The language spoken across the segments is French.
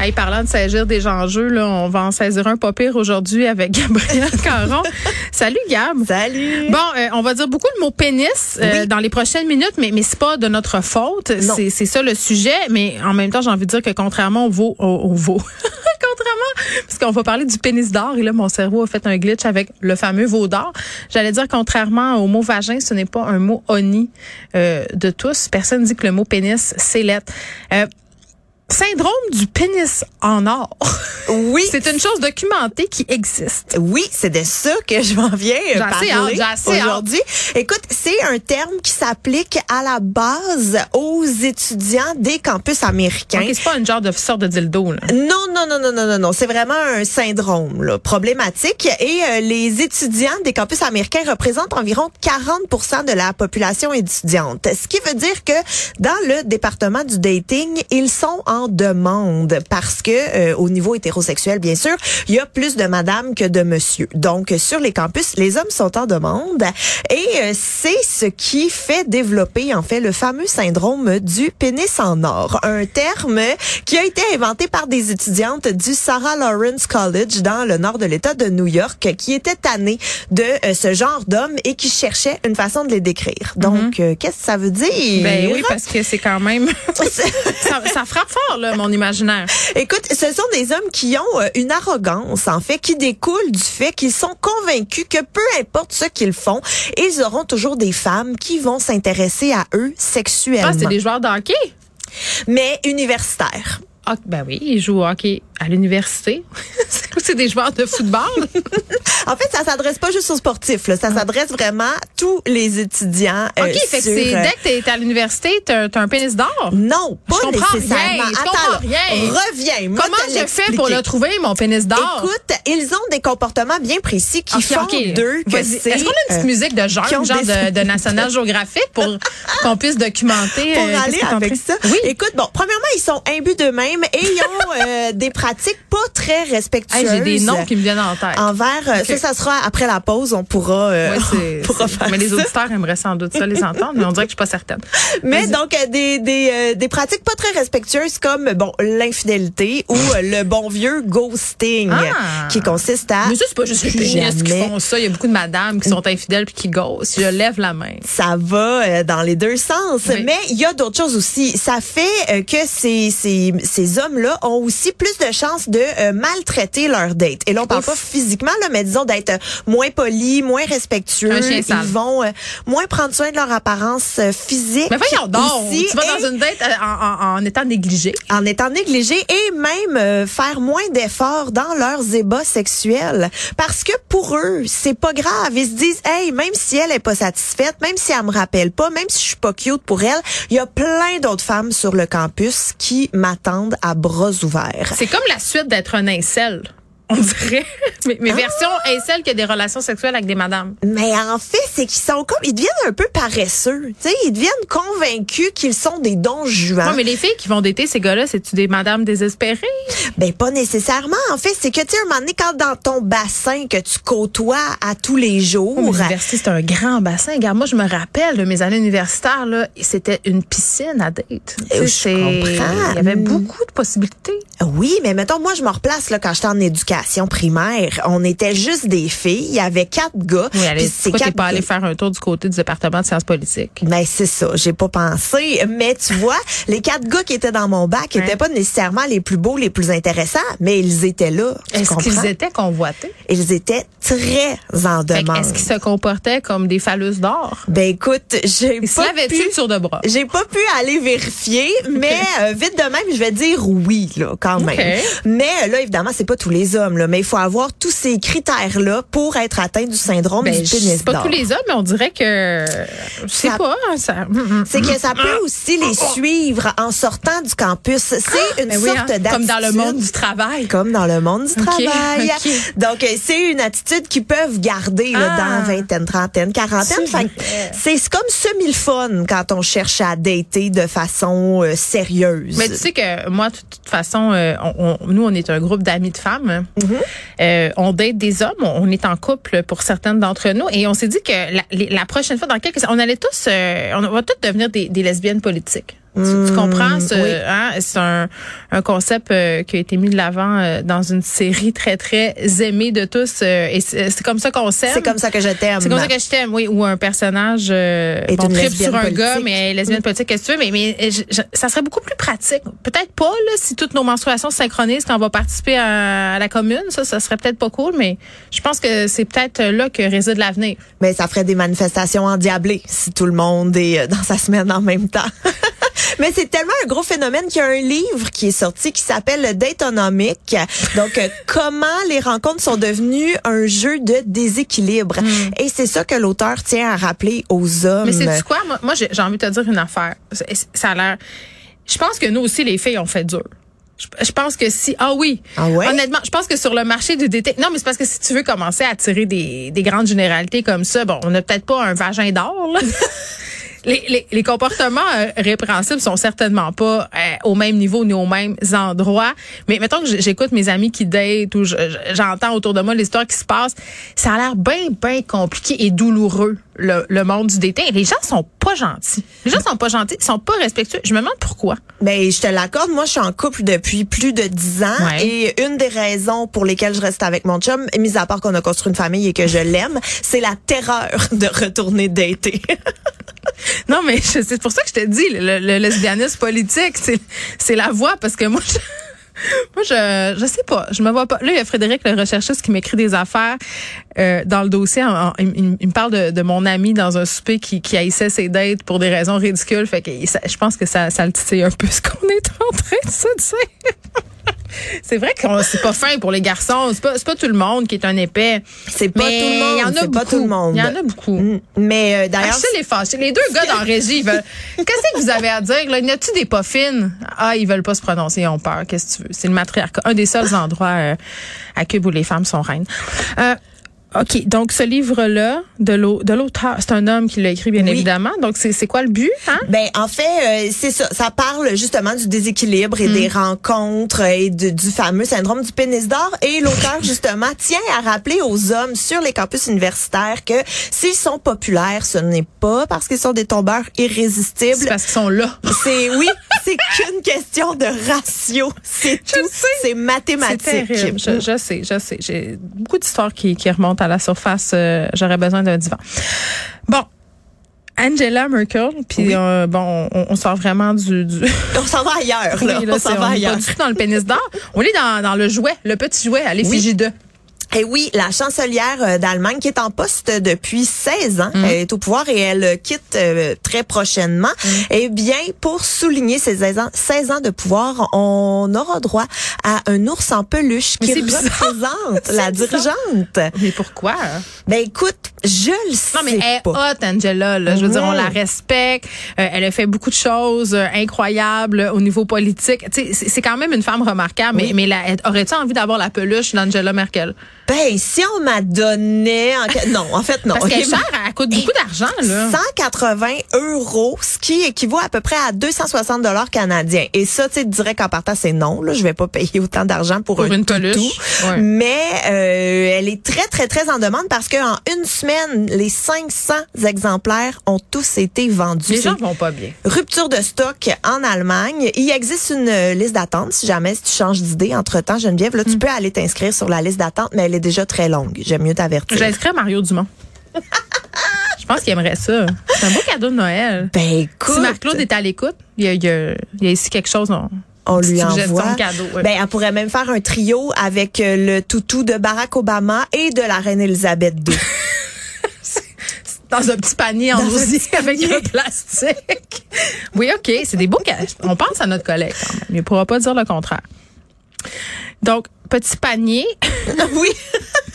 Hey, parlant de saisir des enjeux, là, on va en saisir un pas pire aujourd'hui avec Gabriel Caron. Salut Gab. Salut. Bon, euh, on va dire beaucoup le mot pénis euh, dans les prochaines minutes, mais mais c'est pas de notre faute. C'est c'est ça le sujet, mais en même temps, j'ai envie de dire que contrairement au veau, au, au veau. contrairement, parce qu'on va parler du pénis d'or et là mon cerveau a fait un glitch avec le fameux veau d'or. J'allais dire contrairement au mot vagin, ce n'est pas un mot oni euh, de tous. Personne dit que le mot pénis c'est lettre. Euh, syndrome du pénis en or. Oui. C'est une chose documentée qui existe. Oui, c'est de ça que je m'en viens parler aujourd'hui. Écoute, c'est un terme qui s'applique à la base aux étudiants des campus américains. Ok, c'est pas une genre de sorte de dildo là. Non, non, non, non, non, non, non. C'est vraiment un syndrome là, problématique. Et euh, les étudiants des campus américains représentent environ 40% de la population étudiante. Ce qui veut dire que dans le département du dating, ils sont en demande parce que euh, au niveau hétérosexuel, bien sûr, il y a plus de madame que de monsieur. Donc sur les campus, les hommes sont en demande et euh, c'est ce qui fait développer en fait le fameux syndrome du pénis en or, un terme qui a été inventé par des étudiantes du Sarah Lawrence College dans le nord de l'État de New York qui étaient tannées de euh, ce genre d'hommes et qui cherchaient une façon de les décrire. Donc euh, qu'est-ce que ça veut dire? Ben oui, parce que c'est quand même ça, ça frappe fort là mon imaginaire. Écoute, ce sont des hommes qui ont euh, une arrogance, en fait, qui découle du fait qu'ils sont convaincus que peu importe ce qu'ils font, ils auront toujours des femmes qui vont s'intéresser à eux sexuellement. Ah, c'est des joueurs de hockey? Mais universitaires. Ah, ben oui, ils jouent au hockey à l'université. c'est des joueurs de football? En fait, ça s'adresse pas juste aux sportifs, là. ça s'adresse vraiment à tous les étudiants. euh, OK, fait que c'est euh, dès que t'es à l'université, t'as t'as un pénis d'or? Non, pas Je comprends nécessairement. rien, je Attends, comprends là, rien. reviens. moi, Comment je fais pour le trouver, mon pénis d'or? Écoute, ils ont des comportements bien précis qui font d'eux que c'est... Est-ce qu'on a une petite euh, musique de genre, genre de, National Geographic pour qu'on puisse documenter pour euh, aller avec ça. Oui. Écoute, bon, premièrement, ils sont imbus d'eux-mêmes et ils ont des pratiques pas très respectueuses. J'ai des noms qui me viennent en tête. Envers, euh, ça, ça sera après la pause, on pourra, euh, Ouais, on pourra faire mais les ça. auditeurs aimeraient sans doute ça les entendre, mais on dirait que je suis pas certaine. Mais donc euh, des des euh, des pratiques pas très respectueuses comme bon l'infidélité ou euh, le bon vieux ghosting Ah. qui consiste à Mais ça, c'est pas juste les féministes qui font ça. Il y a beaucoup de madames qui sont infidèles puis qui gossent. Je lève la main. ça va euh, dans les deux sens. Oui. Mais il y a d'autres choses aussi. Ça fait que ces, ces, ces hommes-là ont aussi plus de chances de maltraiter leur date. Et là, on parle Ouf. pas physiquement, là, mais disons d'être euh, moins polis, moins respectueux. Ils vont euh, moins prendre soin de leur apparence euh, physique. Mais voyons donc, aussi, tu vas dans une date en, en, en étant négligé. en étant négligés et même euh, faire moins d'efforts dans leurs ébats sexuels parce que pour eux c'est pas grave ils se disent hey même si elle est pas satisfaite même si elle me rappelle pas même si je suis pas cute pour elle il y a plein d'autres femmes sur le campus qui m'attendent à bras ouverts C'est comme la suite d'être un incel. On dirait. Mais, mais Ah! version incel qui a des relations sexuelles avec des madames. mais en fait c'est qu'ils sont comme ils deviennent un peu paresseux tu sais ils deviennent convaincus qu'ils sont des dons juants Ouais, mais les filles qui vont dater ces gars-là, c'est-tu des madames désespérées? Ben pas nécessairement. En fait, c'est que tu sais, un moment donné, quand dans ton bassin que tu côtoies à tous les jours, Oh, L'université, c'est un grand bassin. Regarde, moi, je me rappelle de mes années universitaires, là, c'était une piscine à date. Sais, je comprends. Il y avait beaucoup de possibilités. oui, mais mettons, moi, je me replace là quand j'étais en éducation primaire. On était juste des filles. Il y avait quatre gars. Oui, allez, pourquoi t'es pas allé faire un tour du côté du département de sciences politiques? Ben c'est ça, j'ai pas pensé, mais tu vois, les quatre gars qui étaient dans mon bac Ouais. étaient pas nécessairement les plus beaux, les plus intéressants, mais ils étaient là. Est-ce qu'ils étaient convoités? Ils étaient très en demande. Est-ce qu'ils se comportaient comme des phallus d'or? Ben écoute, j'ai pas pu... sur de bras? J'ai pas pu aller vérifier, mais euh, vite de même, je vais dire oui là quand même. Mais euh, là évidemment, c'est pas tous les hommes là, mais il faut avoir tous ces critères là pour être atteint du syndrome Ben, du pénis c'est pas tous les hommes, mais on dirait que Ça- pas. hein, Ça, hum, hum. C'est que ça peut aussi les suivre en sortant du campus. C'est une Ben oui, sorte hein, d'attitude. comme dans le monde du travail. Comme dans le monde du travail. Donc, euh, c'est une attitude qu'ils peuvent garder là, Ah. dans vingtaine, trentaine, quarantaine. C'est comme semi-le-fun quand on cherche à dater de façon euh, sérieuse. Mais tu sais que moi, de toute façon, euh, on, on- nous, on est un groupe d'amis de femmes. Euh, on date des hommes. On, est en couple pour certaines d'entre nous. Et on s'est dit que la, prochaine fois, dans quelques on allait tous, euh, on va tous devenir des lesbiennes politiques. Tu, tu comprends? ce- Mm, oui. hein, C'est un, un concept euh, qui a été mis de l'avant euh, dans une série très, très aimée de tous. euh, et c'est c'est comme ça qu'on s'aime. C'est comme ça que je t'aime. C'est comme ça que je t'aime, oui. Ou un personnage euh, Est bon, tripe sur un politique. gars, mais elle est lesbienne politique, qu'est-ce que tu veux? Mais, mais je- je- ça serait beaucoup plus pratique. Peut-être pas, là, si toutes nos menstruations se synchronisent quand on va participer à, à la commune. Ça, ça serait peut-être pas cool, mais je pense que c'est peut-être là que réside l'avenir. Mais ça ferait des manifestations endiablées si tout le monde est euh, dans sa semaine en même temps. Mais c'est tellement un gros phénomène qu'il y a un livre qui est sorti qui s'appelle le Datonomic. Donc, euh, comment les rencontres sont devenues un jeu de déséquilibre. Et c'est ça que l'auteur tient à rappeler aux hommes. Hmm. Mais c'est quoi? Moi, moi, j'ai envie de te dire une affaire. Ça a l'air. Je pense que nous aussi, les filles, on fait dur. Je, pense que si. Ah oui. Ah ouais? Honnêtement, je pense que sur le marché du détective. Non, mais c'est parce que si tu veux commencer à tirer des, des grandes généralités comme ça, bon, on n'a peut-être pas un vagin d'or. Les, les, les comportements euh, répréhensibles sont certainement pas euh, au même niveau ni aux mêmes endroits. Mais mettons que j'écoute mes amis qui datent ou je- je- j'entends autour de moi l'histoire qui se passe, ça a l'air bien, bien compliqué et douloureux, le, le monde du dating. Les gens sont pas gentils. Les gens sont pas gentils, ils sont pas respectueux. Je me demande pourquoi. Ben, je te l'accorde. Moi, je suis en couple depuis plus de dix ans. Ouais. Et une des raisons pour lesquelles je reste avec mon chum, mis à part qu'on a construit une famille et que je l'aime, c'est la terreur de retourner dater. Non, mais c'est pour ça que je te dis, le, le lesbianisme politique, c'est, la voie parce que moi, je, moi, je, je sais pas, je me vois pas. Là, il y a Frédéric, le recherchiste, qui m'écrit des affaires euh, dans le dossier. En- en- il, il- me parle de, de mon ami dans un souper qui, qui haïssait ses dates pour des raisons ridicules. Fait que je pense que ça, ça le titille un peu ce qu'on est en train de se dire. C'est vrai que c'est pas fin pour les garçons. C'est pas, c'est pas tout le monde qui est un épais. C'est pas tout le monde. Il y en a beaucoup. pas tout le monde. Il y en a beaucoup. Mm. Mais euh, d'ailleurs, fâché. Les deux gars dans la régie, ils veulent. Qu'est-ce que vous avez à dire? Là? Y a-tu des pas fines? Ah, ils veulent pas se prononcer, ils ont peur. Qu'est-ce que tu veux? C'est le matriarcat. Un des seuls endroits euh, à Cube où les femmes sont reines. Euh, OK, donc ce livre-là, de l'au- de l'auteur, c'est un homme qui l'a écrit, bien Oui. évidemment. Donc, c'est c'est quoi le but? Hein? Ben en fait, euh, c'est ça. Ça parle justement du déséquilibre Mm. et des rencontres et de- du fameux syndrome du pénis d'or. Et l'auteur justement tient à rappeler aux hommes sur les campus universitaires que s'ils sont populaires, ce n'est pas parce qu'ils sont des tombeurs C'est irrésistibles. parce qu'ils sont là. C'est oui, c'est qu'une question de ratio. C'est tout. C'est C'est mathématique. terrible. Je, je sais, je sais. J'ai beaucoup d'histoires qui, qui remontent à la surface. Euh, J'aurais besoin d'un divan. Bon. Angela Merkel, puis Oui. euh, bon, on, on sort vraiment du, du On s'en va ailleurs. Là. Oui, là, on s'en va on est ailleurs. pas du tout dans le pénis d'or. On est dans, dans le jouet, le petit jouet à l'effigie de. Et oui, la chancelière euh, d'Allemagne qui est en poste depuis 16 ans, Mm. elle est au pouvoir et elle euh, quitte euh, très prochainement. Mm. Eh bien, pour souligner ses 16 ans, 16 ans de pouvoir, on aura droit à un ours en peluche Mais qui représente la bizarre. dirigeante. Mais pourquoi? Ben écoute, je le sais Non, mais elle est hot, Angela. Là. Je veux dire, on la respecte. Euh, elle a fait beaucoup de choses euh, incroyables euh, au niveau politique. C'est quand même une femme remarquable. Mais, mais aurais-tu envie d'avoir la peluche d'Angela Merkel? Ben si on m'a donné, en... non, en fait non. Parce qu'elle est Ok, chère, elle coûte beaucoup d'argent. là. 180 euros, ce qui équivaut à peu près à 260 dollars canadiens. Et ça, tu sais, direct en partant, c'est non. Là, je vais pas payer autant d'argent pour, Pour un une toutou. ouais. Mais euh, elle est très, très, très en demande parce qu'en une semaine, les 500 exemplaires ont tous été vendus. Les gens vont pas bien. Rupture de stock en Allemagne. Il existe une euh, liste d'attente. Si jamais si tu changes d'idée entre-temps, Geneviève, Hmm. là, tu peux aller t'inscrire sur la liste d'attente, mais elle est déjà très longue. J'aime mieux t'avertir. J'ai inscrit Mario Dumont. Je pense qu'il aimerait ça. C'est un beau cadeau de Noël. Ben écoute, Si Marc-Claude est à l'écoute, il y a, il y a- il y a ici quelque chose. On, on lui envoie. de cadeau, ouais. Ben, elle pourrait même faire un trio avec euh, le toutou de Barack Obama et de la reine Elisabeth II. dans un petit panier en osier avec un plastique. Oui, OK. C'est des beaux cadeaux. On pense à notre collègue quand même. Il ne pourra pas dire le contraire. Donc, petit panier. oui.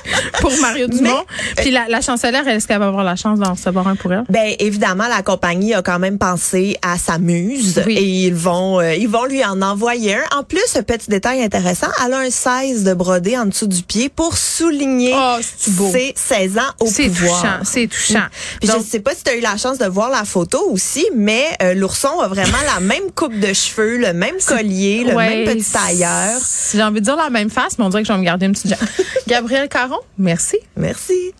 pour Mario Dumont. Puis la, la chancelière, est-ce qu'elle va avoir la chance d'en recevoir un pour elle? Ben évidemment, la compagnie a quand même pensé à sa muse et ils vont euh, ils vont lui en envoyer un. En plus, un petit détail intéressant, elle a un 16 de brodé en dessous du pied pour souligner Oh, ses 16 ans au C'est pouvoir. touchant, c'est touchant. Puis Donc, je sais pas si tu as eu la chance de voir la photo aussi, mais euh, l'ourson a vraiment la même coupe de cheveux, le même collier, le ouais, même petit tailleur. J'ai envie de dire la même face, mais on dirait que je vais me garder une petite jambe. Gabrielle Caron, merci. Merci.